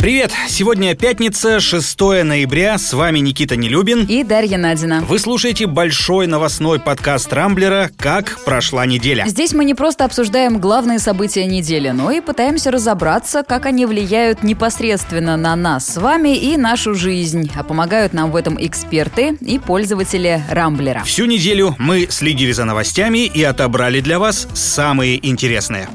Привет! Сегодня пятница, 6 ноября. С вами Никита Нелюбин. И Дарья Надина. Вы слушаете большой новостной подкаст Рамблера «Как прошла неделя». Здесь мы не просто обсуждаем главные события недели, но и пытаемся разобраться, как они влияют непосредственно на нас с вами и нашу жизнь. А помогают нам в этом эксперты и пользователи Рамблера. Всю неделю мы следили за новостями и отобрали для вас самые интересные.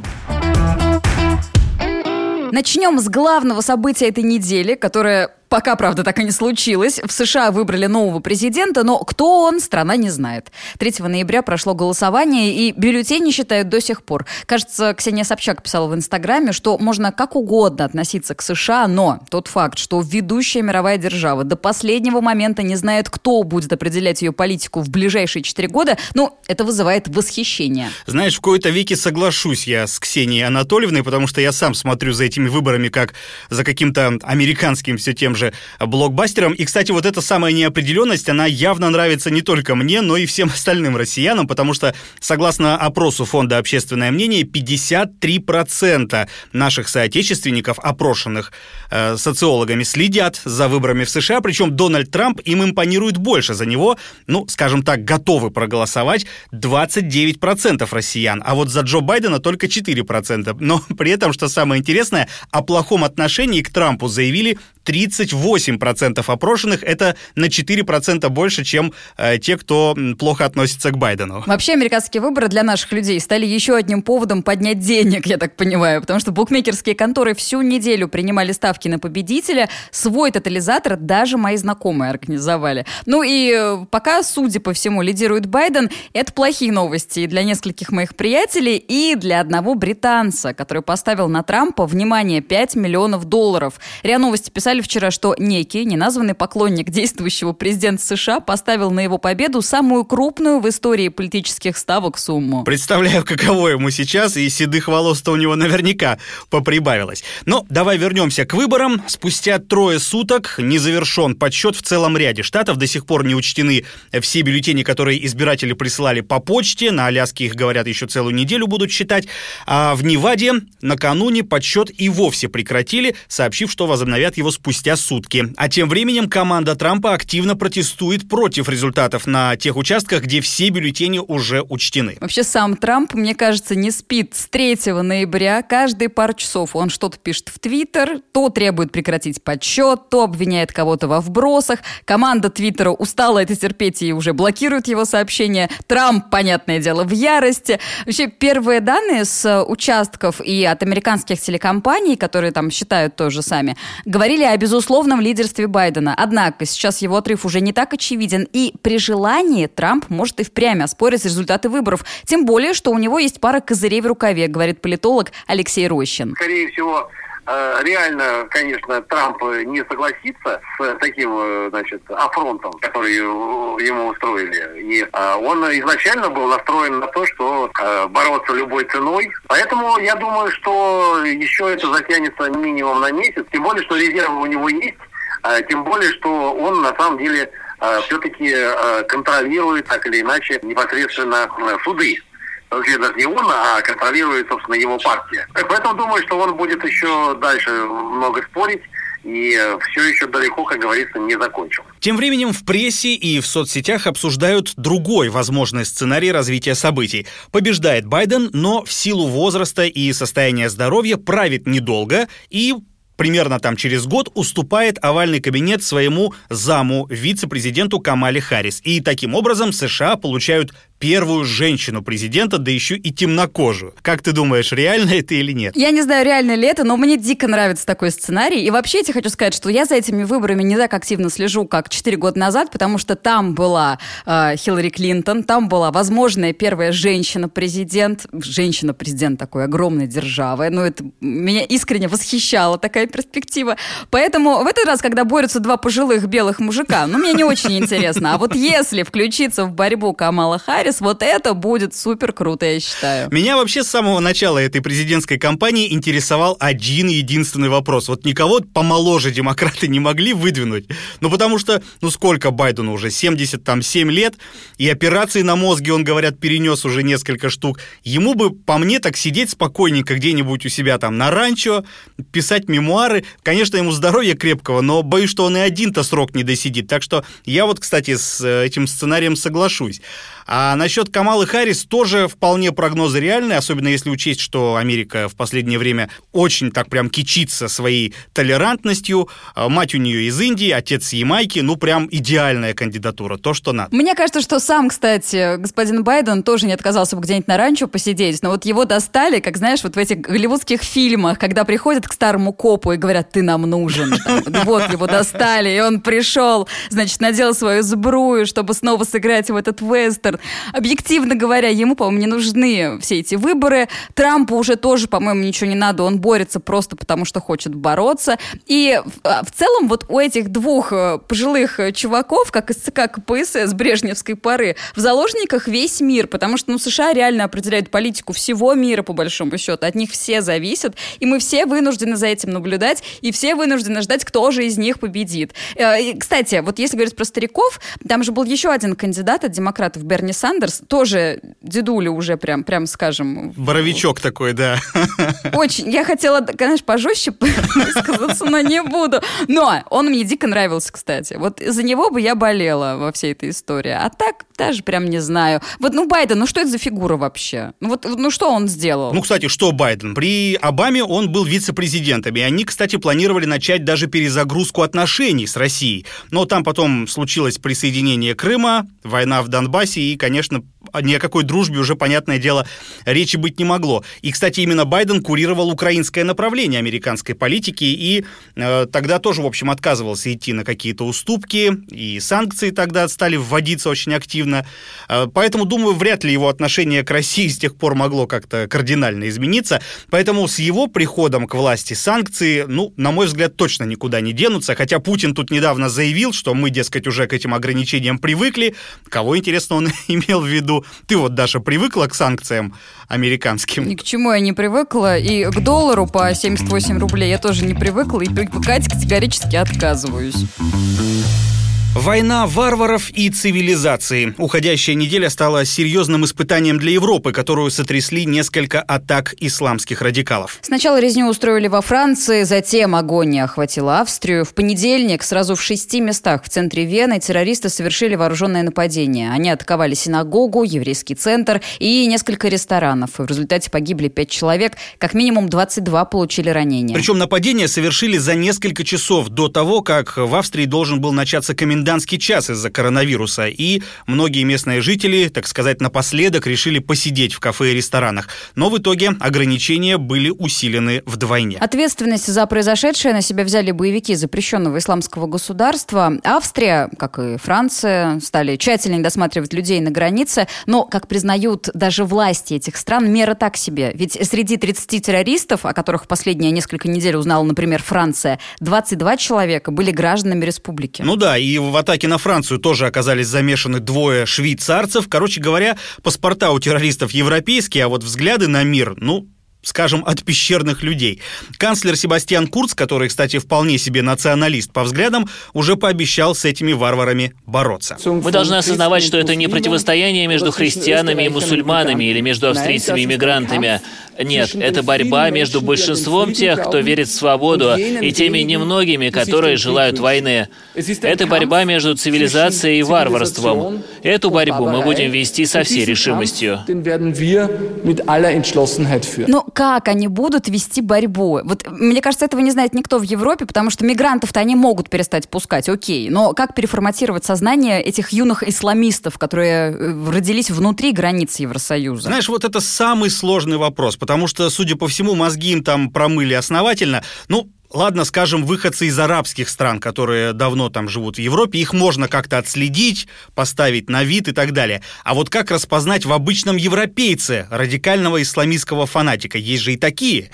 Начнем с главного события этой недели, которое Пока, правда, так и не случилось. В США выбрали нового президента, но кто он, страна не знает. 3 ноября прошло голосование, и бюллетени считают до сих пор. Кажется, Ксения Собчак писала в Инстаграме, что можно как угодно относиться к США, но тот факт, что ведущая мировая держава до последнего момента не знает, кто будет определять ее политику в ближайшие 4 года, ну, это вызывает восхищение. Знаешь, в кои-то веке соглашусь я с Ксенией Анатольевной, потому что я сам смотрю за этими выборами как за каким-то американским все тем же блокбастером. И, кстати, вот эта самая неопределенность, она явно нравится не только мне, но и всем остальным россиянам, потому что, согласно опросу Фонда «Общественное мнение», 53% наших соотечественников, опрошенных э, социологами, следят за выборами в США, причем Дональд Трамп им импонирует больше. За него, ну, скажем так, готовы проголосовать 29% россиян, а вот за Джо Байдена только 4%. Но при этом, что самое интересное, о плохом отношении к Трампу заявили 38% опрошенных. Это на 4% больше, чем э, те, кто плохо относится к Байдену. Вообще, американские выборы для наших людей стали еще одним поводом поднять денег, я так понимаю, потому что букмекерские конторы всю неделю принимали ставки на победителя. Свой тотализатор даже мои знакомые организовали. Ну и э, пока, судя по всему, лидирует Байден, это плохие новости и для нескольких моих приятелей, и для одного британца, который поставил на Трампа, внимание, 5 миллионов долларов. РИА Новости писали писали вчера, что некий неназванный поклонник действующего президента США поставил на его победу самую крупную в истории политических ставок сумму. Представляю, каково ему сейчас, и седых волос-то у него наверняка поприбавилось. Но давай вернемся к выборам. Спустя трое суток не завершен подсчет в целом ряде штатов. До сих пор не учтены все бюллетени, которые избиратели прислали по почте. На Аляске их, говорят, еще целую неделю будут считать. А в Неваде накануне подсчет и вовсе прекратили, сообщив, что возобновят его с спустя сутки. А тем временем команда Трампа активно протестует против результатов на тех участках, где все бюллетени уже учтены. Вообще сам Трамп, мне кажется, не спит с 3 ноября. Каждые пару часов он что-то пишет в Твиттер, то требует прекратить подсчет, то обвиняет кого-то во вбросах. Команда Твиттера устала это терпеть и уже блокирует его сообщения. Трамп, понятное дело, в ярости. Вообще первые данные с участков и от американских телекомпаний, которые там считают тоже сами, говорили о безусловном лидерстве Байдена. Однако сейчас его отрыв уже не так очевиден, и при желании Трамп может и впрямь оспорить результаты выборов. Тем более, что у него есть пара козырей в рукаве, говорит политолог Алексей Рощин. Скорее всего, реально, конечно, Трамп не согласится с таким, э, значит, афронтом, который ему устроили. И э, он изначально был настроен на то, что бороться любой ценой. Поэтому я думаю, что еще это затянется минимум на месяц. Тем более, что резервы у него есть. Тем более, что он на самом деле все-таки контролирует так или иначе непосредственно суды вообще даже не он, а контролирует, собственно, его партия. Поэтому думаю, что он будет еще дальше много спорить и все еще далеко, как говорится, не закончил. Тем временем в прессе и в соцсетях обсуждают другой возможный сценарий развития событий. Побеждает Байден, но в силу возраста и состояния здоровья правит недолго и примерно там через год уступает овальный кабинет своему заму, вице-президенту Камали Харрис. И таким образом США получают первую женщину-президента, да еще и темнокожую. Как ты думаешь, реально это или нет? Я не знаю, реально ли это, но мне дико нравится такой сценарий. И вообще, я тебе хочу сказать, что я за этими выборами не так активно слежу, как 4 года назад, потому что там была э, Хиллари Клинтон, там была возможная первая женщина-президент, женщина-президент такой огромной державы. Ну, это меня искренне восхищала такая перспектива. Поэтому в этот раз, когда борются два пожилых белых мужика, ну, мне не очень интересно. А вот если включиться в борьбу Камала Харрис, Харрис, вот это будет супер круто, я считаю. Меня вообще с самого начала этой президентской кампании интересовал один единственный вопрос. Вот никого помоложе демократы не могли выдвинуть. Ну, потому что, ну, сколько Байдену уже? 77 лет, и операции на мозге, он, говорят, перенес уже несколько штук. Ему бы, по мне, так сидеть спокойненько где-нибудь у себя там на ранчо, писать мемуары. Конечно, ему здоровья крепкого, но боюсь, что он и один-то срок не досидит. Так что я вот, кстати, с э, этим сценарием соглашусь. А насчет Камалы Харрис тоже вполне прогнозы реальные, особенно если учесть, что Америка в последнее время очень так прям кичится своей толерантностью. А мать у нее из Индии, отец с Ямайки, ну прям идеальная кандидатура, то, что надо. Мне кажется, что сам, кстати, господин Байден тоже не отказался бы где-нибудь на ранчо посидеть, но вот его достали, как знаешь, вот в этих голливудских фильмах, когда приходят к старому копу и говорят, ты нам нужен. Вот его достали, и он пришел, значит, надел свою сбрую, чтобы снова сыграть в этот вестерн. Объективно говоря, ему, по-моему, не нужны все эти выборы. Трампу уже тоже, по-моему, ничего не надо. Он борется просто потому, что хочет бороться. И в, в целом вот у этих двух э, пожилых чуваков, как из ЦК КПСС брежневской поры, в заложниках весь мир, потому что ну, США реально определяют политику всего мира, по большому счету. От них все зависят, и мы все вынуждены за этим наблюдать, и все вынуждены ждать, кто же из них победит. Э, кстати, вот если говорить про стариков, там же был еще один кандидат от демократов, Берни Берни Сандерс, тоже дедуля уже прям, прям скажем. Боровичок такой, да. Очень. Я хотела, конечно, пожестче высказаться, но не буду. Но он мне дико нравился, кстати. Вот за него бы я болела во всей этой истории. А так даже прям не знаю. Вот, ну, Байден, ну что это за фигура вообще? Ну, вот, ну что он сделал? Ну, кстати, что Байден? При Обаме он был вице-президентом, и они, кстати, планировали начать даже перезагрузку отношений с Россией. Но там потом случилось присоединение Крыма, война в Донбассе, и конечно, ни о какой дружбе уже, понятное дело, речи быть не могло. И, кстати, именно Байден курировал украинское направление американской политики, и э, тогда тоже, в общем, отказывался идти на какие-то уступки, и санкции тогда стали вводиться очень активно. Э, поэтому, думаю, вряд ли его отношение к России с тех пор могло как-то кардинально измениться. Поэтому с его приходом к власти санкции, ну, на мой взгляд, точно никуда не денутся. Хотя Путин тут недавно заявил, что мы, дескать, уже к этим ограничениям привыкли. Кого, интересно, он имел в виду? Ты вот, Даша, привыкла к санкциям американским? Ни к чему я не привыкла. И к доллару по 78 рублей я тоже не привыкла. И привыкать категорически отказываюсь. Война варваров и цивилизации. Уходящая неделя стала серьезным испытанием для Европы, которую сотрясли несколько атак исламских радикалов. Сначала резню устроили во Франции, затем огонь охватила Австрию. В понедельник сразу в шести местах в центре Вены террористы совершили вооруженное нападение. Они атаковали синагогу, еврейский центр и несколько ресторанов. В результате погибли пять человек, как минимум 22 получили ранения. Причем нападение совершили за несколько часов до того, как в Австрии должен был начаться комендантский комендантский час из-за коронавируса, и многие местные жители, так сказать, напоследок решили посидеть в кафе и ресторанах. Но в итоге ограничения были усилены вдвойне. Ответственность за произошедшее на себя взяли боевики запрещенного исламского государства. Австрия, как и Франция, стали тщательно досматривать людей на границе, но, как признают даже власти этих стран, мера так себе. Ведь среди 30 террористов, о которых последние несколько недель узнала, например, Франция, 22 человека были гражданами республики. Ну да, и в атаке на Францию тоже оказались замешаны двое швейцарцев. Короче говоря, паспорта у террористов европейские, а вот взгляды на мир, ну, скажем, от пещерных людей. Канцлер Себастьян Курц, который, кстати, вполне себе националист по взглядам, уже пообещал с этими варварами бороться. Мы должны осознавать, что это не противостояние между христианами и мусульманами или между австрийцами и мигрантами. Нет, это борьба между большинством тех, кто верит в свободу, и теми немногими, которые желают войны. Это борьба между цивилизацией и варварством. Эту борьбу мы будем вести со всей решимостью. Но как они будут вести борьбу? Вот мне кажется, этого не знает никто в Европе, потому что мигрантов-то они могут перестать пускать, окей. Но как переформатировать сознание этих юных исламистов, которые э, родились внутри границ Евросоюза? Знаешь, вот это самый сложный вопрос, потому что, судя по всему, мозги им там промыли основательно. Ну, Ладно, скажем, выходцы из арабских стран, которые давно там живут в Европе, их можно как-то отследить, поставить на вид и так далее. А вот как распознать в обычном европейце радикального исламистского фанатика? Есть же и такие.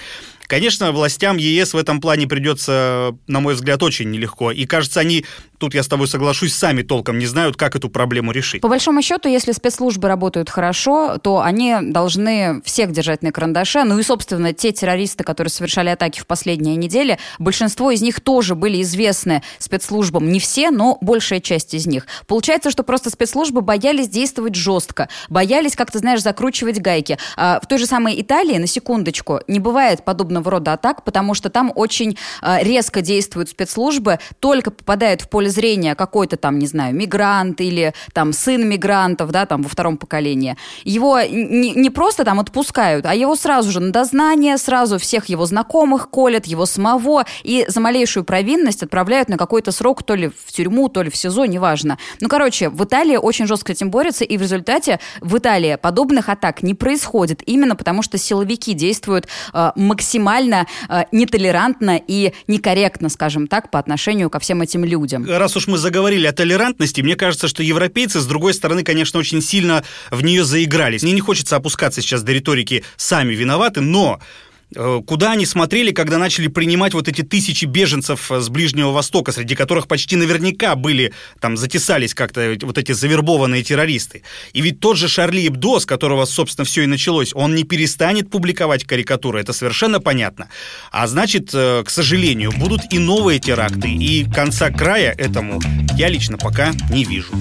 Конечно, властям ЕС в этом плане придется, на мой взгляд, очень нелегко. И кажется, они тут я с тобой соглашусь, сами толком не знают, как эту проблему решить. По большому счету, если спецслужбы работают хорошо, то они должны всех держать на карандаше. Ну и, собственно, те террористы, которые совершали атаки в последние недели, большинство из них тоже были известны спецслужбам. Не все, но большая часть из них. Получается, что просто спецслужбы боялись действовать жестко, боялись, как ты знаешь, закручивать гайки. А в той же самой Италии, на секундочку, не бывает подобного рода атак, потому что там очень а, резко действуют спецслужбы, только попадает в поле зрения какой-то там, не знаю, мигрант или там сын мигрантов, да, там во втором поколении. Его не, не просто там отпускают, а его сразу же на дознание, сразу всех его знакомых колят, его самого, и за малейшую провинность отправляют на какой-то срок то ли в тюрьму, то ли в СИЗО, неважно. Ну, короче, в Италии очень жестко этим борются, и в результате в Италии подобных атак не происходит, именно потому что силовики действуют э, максимально э, нетолерантно и некорректно, скажем так, по отношению ко всем этим людям. Раз уж мы заговорили о толерантности, мне кажется, что европейцы, с другой стороны, конечно, очень сильно в нее заигрались. Мне не хочется опускаться сейчас до риторики «сами виноваты», но куда они смотрели, когда начали принимать вот эти тысячи беженцев с Ближнего Востока, среди которых почти наверняка были, там, затесались как-то вот эти завербованные террористы. И ведь тот же Шарли Эбдо, с которого, собственно, все и началось, он не перестанет публиковать карикатуры, это совершенно понятно. А значит, э, к сожалению, будут и новые теракты, и конца края этому я лично пока не вижу.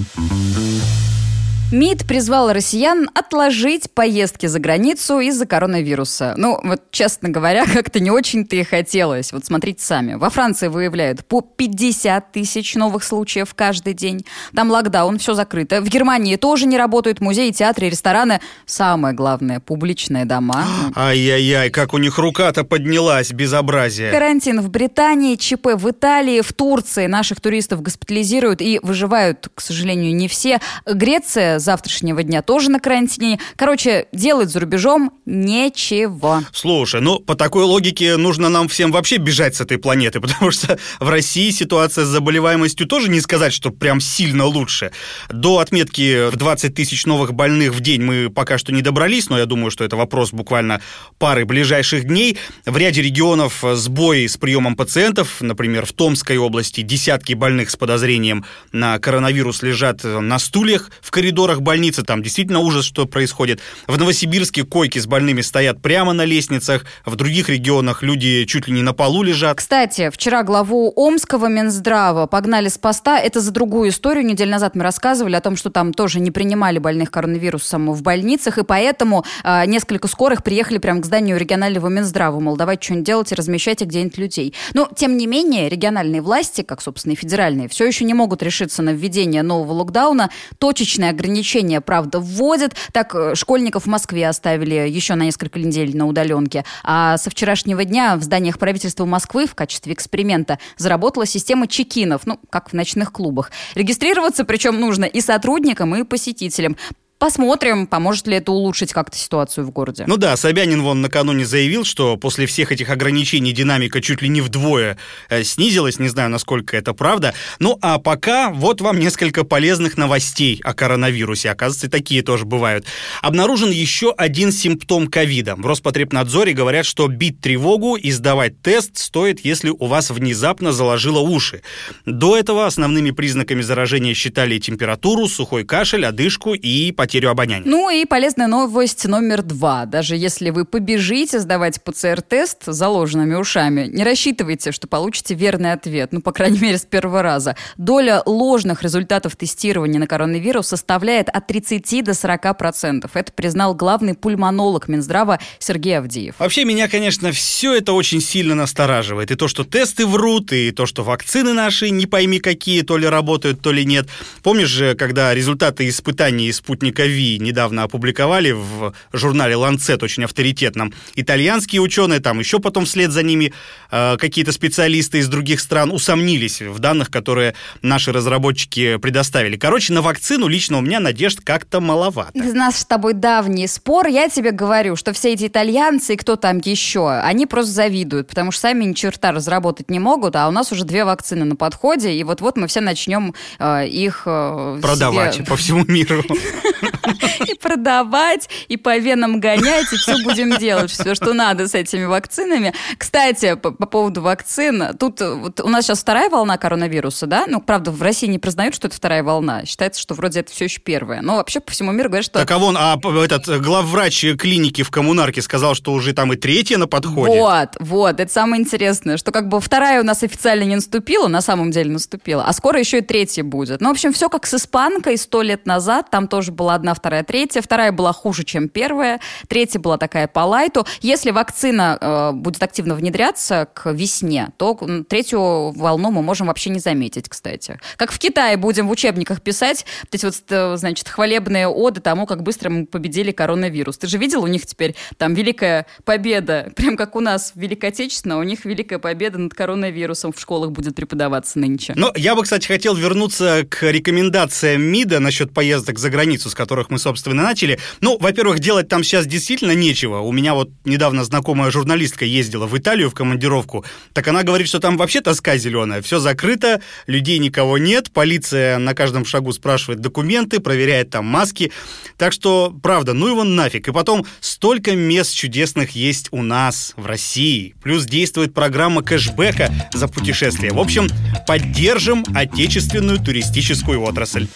МИД призвал россиян отложить поездки за границу из-за коронавируса. Ну, вот, честно говоря, как-то не очень-то и хотелось. Вот смотрите сами. Во Франции выявляют по 50 тысяч новых случаев каждый день. Там локдаун, все закрыто. В Германии тоже не работают музеи, театры, рестораны. Самое главное, публичные дома. Ай-яй-яй, как у них рука-то поднялась, безобразие. Карантин в Британии, ЧП в Италии, в Турции наших туристов госпитализируют и выживают, к сожалению, не все. Греция завтрашнего дня тоже на карантине. Короче, делать за рубежом нечего. Слушай, ну, по такой логике нужно нам всем вообще бежать с этой планеты, потому что в России ситуация с заболеваемостью тоже не сказать, что прям сильно лучше. До отметки в 20 тысяч новых больных в день мы пока что не добрались, но я думаю, что это вопрос буквально пары ближайших дней. В ряде регионов сбой с приемом пациентов, например, в Томской области десятки больных с подозрением на коронавирус лежат на стульях в коридорах коридорах больницы, там действительно ужас, что происходит. В Новосибирске койки с больными стоят прямо на лестницах, в других регионах люди чуть ли не на полу лежат. Кстати, вчера главу Омского Минздрава погнали с поста. Это за другую историю. Неделю назад мы рассказывали о том, что там тоже не принимали больных коронавирусом в больницах, и поэтому э, несколько скорых приехали прямо к зданию регионального Минздрава, мол, давайте что-нибудь делать и размещайте где-нибудь людей. Но, тем не менее, региональные власти, как, собственно, и федеральные, все еще не могут решиться на введение нового локдауна. Точечное ограничение ограничения, правда, вводят. Так, э, школьников в Москве оставили еще на несколько недель на удаленке. А со вчерашнего дня в зданиях правительства Москвы в качестве эксперимента заработала система чекинов, ну, как в ночных клубах. Регистрироваться причем нужно и сотрудникам, и посетителям. Посмотрим, поможет ли это улучшить как-то ситуацию в городе. Ну да, Собянин вон накануне заявил, что после всех этих ограничений динамика чуть ли не вдвое э, снизилась. Не знаю, насколько это правда. Ну а пока вот вам несколько полезных новостей о коронавирусе. Оказывается, такие тоже бывают. Обнаружен еще один симптом ковида. В Роспотребнадзоре говорят, что бить тревогу и сдавать тест стоит, если у вас внезапно заложило уши. До этого основными признаками заражения считали температуру, сухой кашель, одышку и потерю потерю обоняния. Ну и полезная новость номер два. Даже если вы побежите сдавать ПЦР-тест с заложенными ушами, не рассчитывайте, что получите верный ответ, ну, по крайней мере, с первого раза. Доля ложных результатов тестирования на коронавирус составляет от 30 до 40 процентов. Это признал главный пульмонолог Минздрава Сергей Авдеев. Вообще, меня, конечно, все это очень сильно настораживает. И то, что тесты врут, и то, что вакцины наши не пойми какие, то ли работают, то ли нет. Помнишь же, когда результаты испытаний спутника Ви недавно опубликовали в журнале Lancet, очень авторитетном. Итальянские ученые, там еще потом вслед за ними э, какие-то специалисты из других стран усомнились в данных, которые наши разработчики предоставили. Короче, на вакцину лично у меня надежд как-то маловато. У нас с тобой давний спор. Я тебе говорю, что все эти итальянцы и кто там еще, они просто завидуют, потому что сами ни черта разработать не могут, а у нас уже две вакцины на подходе, и вот-вот мы все начнем э, их... Э, Продавать себе... по всему миру. И продавать, и по венам гонять, и все будем делать, все, что надо с этими вакцинами. Кстати, по, по поводу вакцин, тут вот у нас сейчас вторая волна коронавируса, да? Ну, правда, в России не признают, что это вторая волна. Считается, что вроде это все еще первая. Но вообще по всему миру говорят, что... Так а вон, а этот главврач клиники в коммунарке сказал, что уже там и третья на подходе. Вот, вот, это самое интересное, что как бы вторая у нас официально не наступила, на самом деле наступила, а скоро еще и третья будет. Ну, в общем, все как с испанкой сто лет назад, там тоже была одна, вторая, третья. Вторая была хуже, чем первая, третья была такая по лайту. Если вакцина э, будет активно внедряться к весне, то третью волну мы можем вообще не заметить, кстати. Как в Китае будем в учебниках писать, эти вот, э, значит, хвалебные оды тому, как быстро мы победили коронавирус. Ты же видел у них теперь там великая победа, прям как у нас в Великой Отечественной, у них великая победа над коронавирусом в школах будет преподаваться нынче. Но я бы, кстати, хотел вернуться к рекомендациям МИДа насчет поездок за границу, с которых мы, собственно, начали. Ну, во-первых, делать там сейчас действительно нечего. У меня вот недавно знакомая журналистка ездила в Италию в командировку, так она говорит, что там вообще тоска зеленая, все закрыто, людей никого нет, полиция на каждом шагу спрашивает документы, проверяет там маски. Так что, правда, ну его нафиг. И потом, столько мест чудесных есть у нас, в России. Плюс действует программа кэшбэка за путешествие. В общем, поддержим отечественную туристическую отрасль.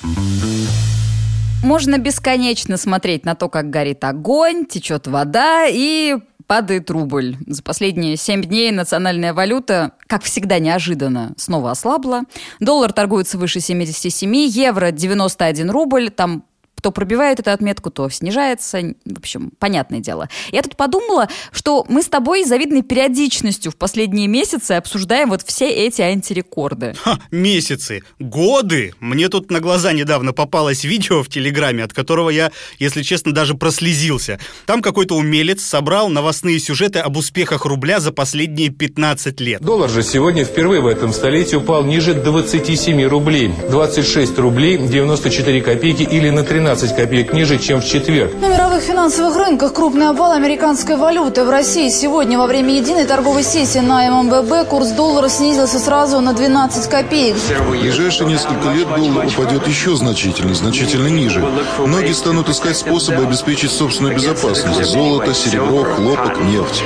Можно бесконечно смотреть на то, как горит огонь, течет вода и падает рубль. За последние семь дней национальная валюта, как всегда неожиданно, снова ослабла. Доллар торгуется выше 77, евро 91 рубль, там то пробивает эту отметку, то снижается. В общем, понятное дело. Я тут подумала, что мы с тобой с завидной периодичностью в последние месяцы обсуждаем вот все эти антирекорды. Ха, месяцы, годы. Мне тут на глаза недавно попалось видео в Телеграме, от которого я, если честно, даже прослезился. Там какой-то умелец собрал новостные сюжеты об успехах рубля за последние 15 лет. Доллар же сегодня впервые в этом столетии упал ниже 27 рублей. 26 рублей 94 копейки или на 13 15 копеек ниже, чем в четверг. На мировых финансовых рынках крупный обвал американской валюты. В России сегодня во время единой торговой сессии на ММВБ курс доллара снизился сразу на 12 копеек. В ближайшие несколько лет доллар упадет еще значительно, значительно ниже. Многие станут искать способы обеспечить собственную безопасность. Золото, серебро, хлопок, нефть.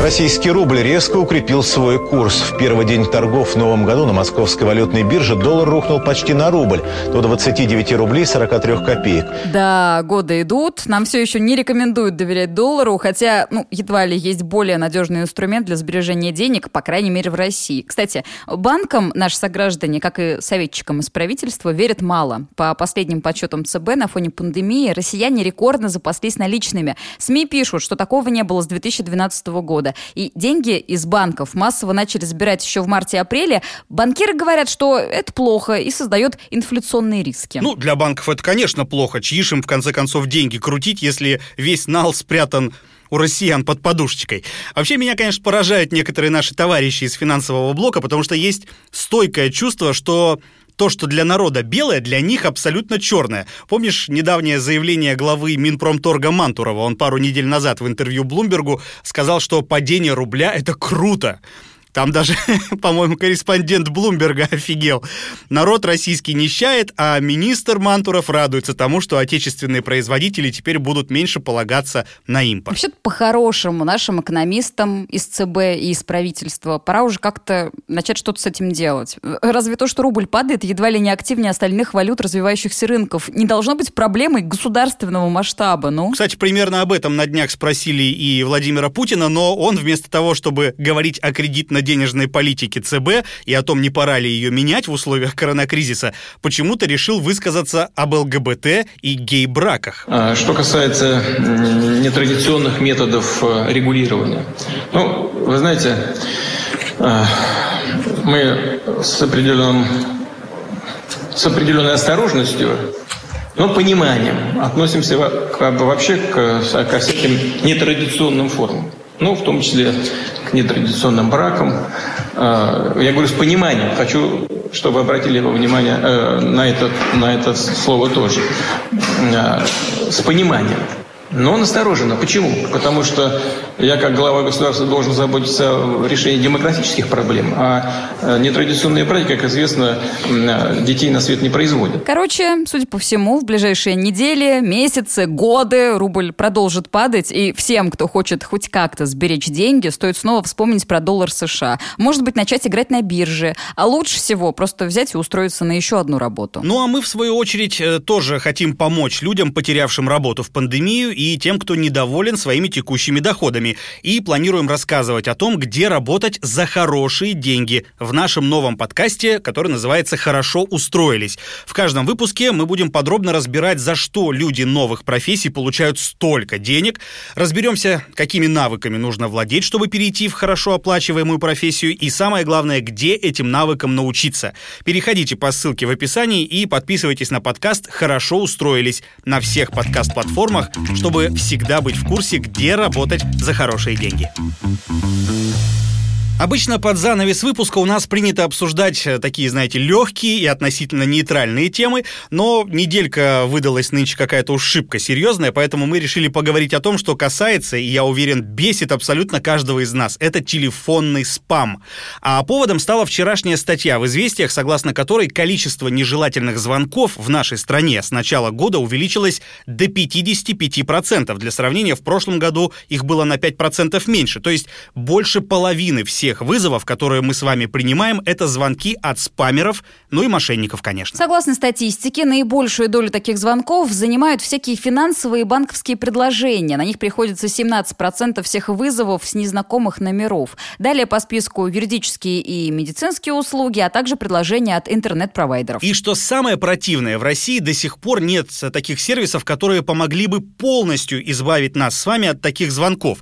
Российский рубль резко укрепил свой курс. В первый день торгов в новом году на московской валютной бирже доллар рухнул почти на рубль, до 29 рублей 43 копеек. Да, годы идут. Нам все еще не рекомендуют доверять доллару, хотя, ну, едва ли есть более надежный инструмент для сбережения денег, по крайней мере, в России. Кстати, банкам наши сограждане, как и советчикам из правительства, верят мало. По последним подсчетам ЦБ на фоне пандемии россияне рекордно запаслись наличными. СМИ пишут, что такого не было с 2012 года года. И деньги из банков массово начали забирать еще в марте-апреле. Банкиры говорят, что это плохо и создает инфляционные риски. Ну, для банков это, конечно, плохо. Чьи им, в конце концов, деньги крутить, если весь нал спрятан у россиян под подушечкой. Вообще, меня, конечно, поражают некоторые наши товарищи из финансового блока, потому что есть стойкое чувство, что то, что для народа белое, для них абсолютно черное. Помнишь недавнее заявление главы Минпромторга Мантурова? Он пару недель назад в интервью Блумбергу сказал, что падение рубля – это круто. Там даже, по-моему, корреспондент Блумберга офигел. Народ российский нищает, а министр Мантуров радуется тому, что отечественные производители теперь будут меньше полагаться на импорт. Вообще-то по-хорошему нашим экономистам из ЦБ и из правительства пора уже как-то начать что-то с этим делать. Разве то, что рубль падает едва ли не активнее остальных валют развивающихся рынков, не должно быть проблемой государственного масштаба, ну? Кстати, примерно об этом на днях спросили и Владимира Путина, но он вместо того, чтобы говорить о кредитной монетарно-денежной политики ЦБ и о том, не пора ли ее менять в условиях коронакризиса, почему-то решил высказаться об ЛГБТ и гей-браках. А, что касается нетрадиционных методов э, регулирования. Ну, вы знаете, э, мы с определенным с определенной осторожностью, но пониманием относимся вообще ко всяким нетрадиционным формам ну, в том числе к нетрадиционным бракам. А, я говорю с пониманием, хочу, чтобы обратили его внимание э, на это, на это слово тоже. А, с пониманием. Но настороженно. Почему? Потому что Я, как глава государства, должен заботиться о решении демократических проблем, а э, нетрадиционные браки, как известно, детей на свет не производят. Короче, судя по всему, в ближайшие недели, месяцы, годы рубль продолжит падать, и всем, кто хочет хоть как-то сберечь деньги, стоит снова вспомнить про доллар США. Может быть, начать играть на бирже, а лучше всего просто взять и устроиться на еще одну работу. Ну а мы, в свою очередь, э, тоже хотим помочь людям, потерявшим работу в пандемию, и тем, кто недоволен своими текущими доходами. И планируем рассказывать о том, где работать за хорошие деньги в нашем новом подкасте, который называется «Хорошо устроились». В каждом выпуске мы будем подробно разбирать, за что люди новых профессий получают столько денег. Разберемся, какими навыками нужно владеть, чтобы перейти в хорошо оплачиваемую профессию. И самое главное, где этим навыкам научиться. Переходите по ссылке в описании и подписывайтесь на подкаст «Хорошо устроились» на всех подкаст-платформах, чтобы всегда быть в курсе, где работать за хорошие деньги. Обычно под занавес выпуска у нас принято обсуждать э, такие, знаете, легкие и относительно нейтральные темы, но неделька выдалась нынче какая-то уж шибко серьезная, поэтому мы решили поговорить о том, что касается, и я уверен, бесит абсолютно каждого из нас. Это телефонный спам. А поводом стала вчерашняя статья в «Известиях», согласно которой количество нежелательных звонков в нашей стране с начала года увеличилось до 55%. Для сравнения, в прошлом году их было на 5% меньше, то есть больше половины всех всех вызовов, которые мы с вами принимаем, это звонки от спамеров, ну и мошенников, конечно. Согласно статистике, наибольшую долю таких звонков занимают всякие финансовые и банковские предложения. На них приходится 17% всех вызовов с незнакомых номеров. Далее по списку юридические и медицинские услуги, а также предложения от интернет-провайдеров. И что самое противное, в России до сих пор нет таких сервисов, которые помогли бы полностью избавить нас с вами от таких звонков.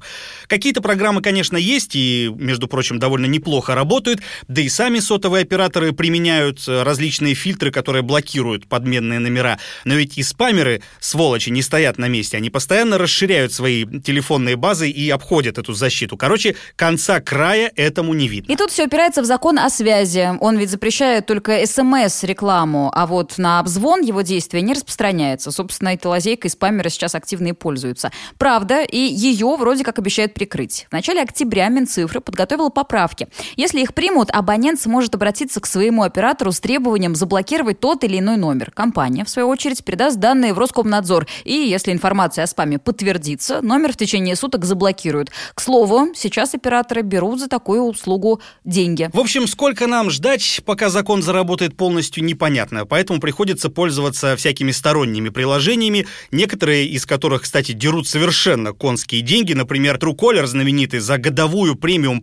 Какие-то программы, конечно, есть, и, между прочим, довольно неплохо работают, да и сами сотовые операторы применяют э, различные фильтры, которые блокируют подменные номера. Но ведь и спамеры, сволочи, не стоят на месте, они постоянно расширяют свои телефонные базы и обходят эту защиту. Короче, конца края этому не видно. И тут все опирается в закон о связи. Он ведь запрещает только СМС-рекламу, а вот на обзвон его действия не распространяется. Собственно, этой лазейкой спамеры сейчас активно и пользуются. Правда, и ее вроде как обещают прикрыть. В начале октября Минцифры подготовила поправки. Если их примут, абонент сможет обратиться к своему оператору с требованием заблокировать тот или иной номер. Компания, в свою очередь, передаст данные в Роскомнадзор. И если информация о спаме подтвердится, номер в течение суток заблокируют. К слову, сейчас операторы берут за такую услугу деньги. В общем, сколько нам ждать, пока закон заработает полностью непонятно. Поэтому приходится пользоваться всякими сторонними приложениями, некоторые из которых, кстати, дерут совершенно конские деньги. Например, Truecaller знаменитый за годовую премиум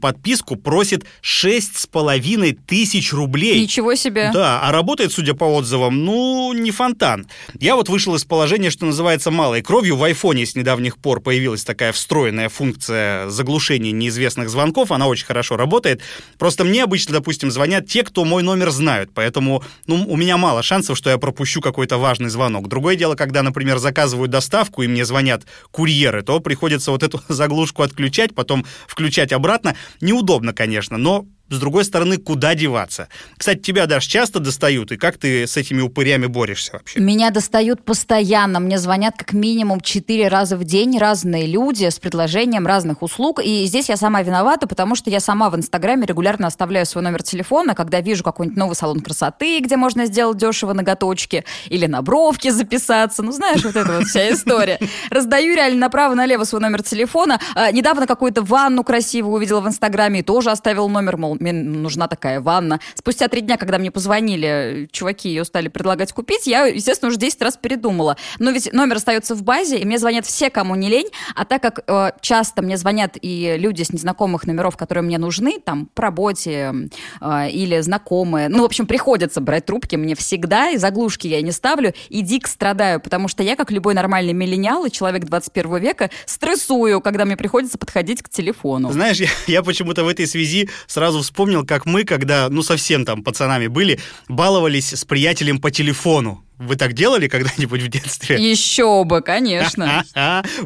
подписку просит шесть с половиной тысяч рублей. Ничего себе. Да, а работает, судя по отзывам, ну, не фонтан. Я вот вышел из положения, что называется малой кровью. В айфоне с недавних пор появилась такая встроенная функция заглушения неизвестных звонков. Она очень хорошо работает. Просто мне обычно, допустим, звонят те, кто мой номер знают. Поэтому, ну, у меня мало шансов, что я пропущу какой-то важный звонок. Другое дело, когда, например, заказывают доставку, и мне звонят курьеры, то приходится вот эту заглушку отключать, потом включать обратно. Неудобно удобно, конечно, но с другой стороны, куда деваться? Кстати, тебя даже часто достают, и как ты с этими упырями борешься вообще? Меня достают постоянно. Мне звонят как минимум четыре раза в день разные люди с предложением разных услуг. И здесь я сама виновата, потому что я сама в Инстаграме регулярно оставляю свой номер телефона, когда вижу какой-нибудь новый салон красоты, где можно сделать дешево ноготочки, или на бровки записаться. Ну, знаешь, вот эта вот вся история. Раздаю реально направо-налево свой номер телефона. А, недавно какую-то ванну красивую увидела в Инстаграме и тоже оставил номер, мол, мне нужна такая ванна. Спустя три дня, когда мне позвонили, чуваки ее стали предлагать купить, я, естественно, уже 10 раз передумала. Но ведь номер остается в базе, и мне звонят все, кому не лень, а так как э, часто мне звонят и люди с незнакомых номеров, которые мне нужны, там, по работе э, или знакомые, ну, в общем, приходится брать трубки мне всегда, и заглушки я не ставлю, и дико страдаю, потому что я, как любой нормальный миллениал и человек 21 века, стрессую, когда мне приходится подходить к телефону. Знаешь, я, я почему-то в этой связи сразу вспомнил, как мы, когда, ну, совсем там пацанами были, баловались с приятелем по телефону. Вы так делали когда-нибудь в детстве? Еще бы, конечно.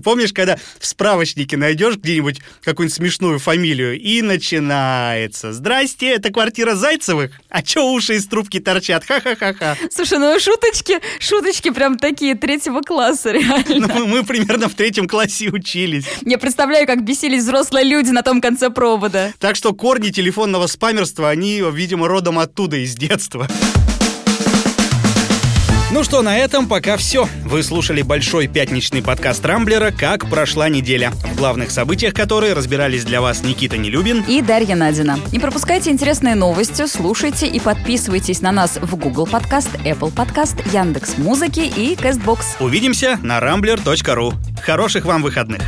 Помнишь, когда в справочнике найдешь где-нибудь какую-нибудь смешную фамилию и начинается. Здрасте, это квартира Зайцевых? А чё уши из трубки торчат? Ха-ха-ха-ха. Слушай, ну шуточки, шуточки прям такие третьего класса, реально. Ну, мы примерно в третьем классе учились. Я представляю, как бесились взрослые люди на том конце провода. Так что корни телефонного спамерства, они, видимо, родом оттуда, из детства. Ну что, на этом пока все. Вы слушали большой пятничный подкаст Рамблера «Как прошла неделя», в главных событиях которой разбирались для вас Никита Нелюбин и Дарья Надина. Не пропускайте интересные новости, слушайте и подписывайтесь на нас в Google Подкаст, Apple Подкаст, Яндекс Музыки и Castbox. Увидимся на rambler.ru. Хороших вам выходных!